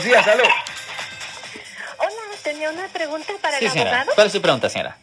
Buenos días, salud. Hola, tenía una pregunta para Sí, el señora. abogado. ¿Cuál es su pregunta, señora?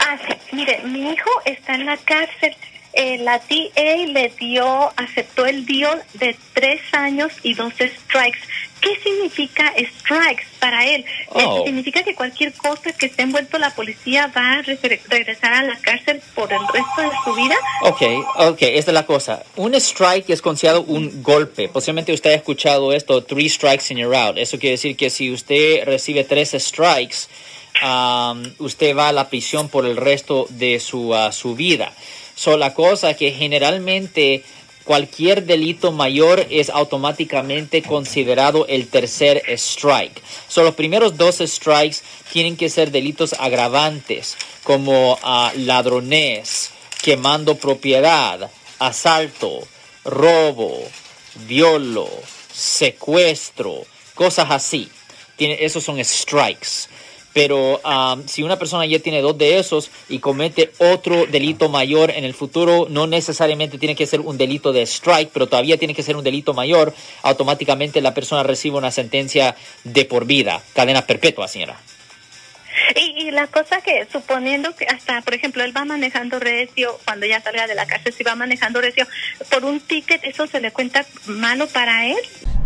Ah, sí. Mire, mi hijo está en la cárcel. Eh, la DA le dio, aceptó el deal de tres años y dos strikes. ¿Qué significa strikes para él? Oh. ¿Significa que cualquier cosa que esté envuelto la policía va a re- regresar a la cárcel por el resto de su vida? Ok, ok, esta es la cosa. Un strike es considerado un golpe. Posiblemente usted ha escuchado esto, three strikes and you're out. Eso quiere decir que si usted recibe tres strikes, usted va a la prisión por el resto de su, ah, su vida. So, la cosa que generalmente cualquier delito mayor es automáticamente considerado el tercer strike. So, los primeros dos strikes tienen que ser delitos agravantes como ah, ladrones, quemando propiedad, asalto, robo, violo, secuestro, cosas así. Esos son strikes. Pero um, si una persona ya tiene dos de esos y comete otro delito mayor en el futuro, no necesariamente tiene que ser un delito de strike, pero todavía tiene que ser un delito mayor, automáticamente la persona recibe una sentencia de por vida, cadena perpetua, señora. Y, y la cosa que, suponiendo que hasta, por ejemplo, él va manejando recio, cuando ya salga de la cárcel, si va manejando recio, por un ticket, ¿eso se le cuenta malo para él?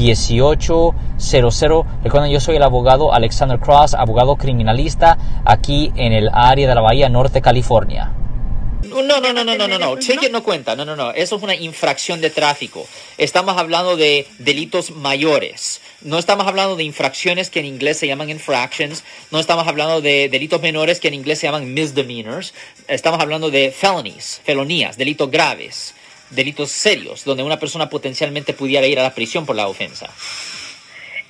1-800-530-1800. Recuerden, yo soy el abogado Alexander Cross, abogado criminalista aquí en el área de la Bahía Norte, California. No, no, no, no, no, no, no. Ticket no cuenta. No, no, no. Eso es una infracción de tráfico. Estamos hablando de delitos mayores. No estamos hablando de infracciones que en inglés se llaman infractions. No estamos hablando de delitos menores que en inglés se llaman misdemeanors. Estamos hablando de felonies, felonías, delitos graves, delitos serios, donde una persona potencialmente pudiera ir a la prisión por la ofensa.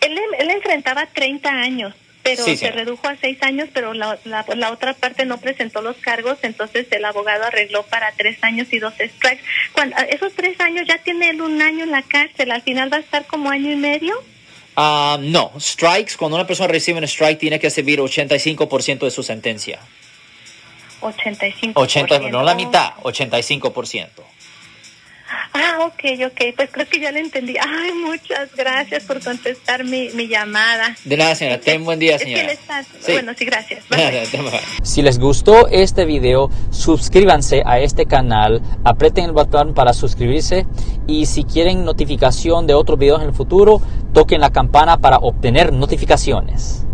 Él, él enfrentaba 30 años, pero Sí, se señora. redujo a 6 años, pero la, la, la otra parte no presentó los cargos, entonces el abogado arregló para 3 años y dos strikes. Cuando, esos 3 años ya tiene él un año en la cárcel, al final va a estar como año y medio. Ah, no, strikes, cuando una persona recibe un strike tiene que servir 85% de su sentencia. 85%. 80, no la mitad, 85%. Ah, ok, ok, pues creo que ya le entendí. Ay, muchas gracias por contestar mi, mi llamada. De nada, señora. Ten buen día, Es que señora. está... Sí. Bueno, sí, gracias. Bye. Si les gustó este video, suscríbanse a este canal, aprieten el botón para suscribirse y si quieren notificación de otros videos en el futuro, toquen la campana para obtener notificaciones.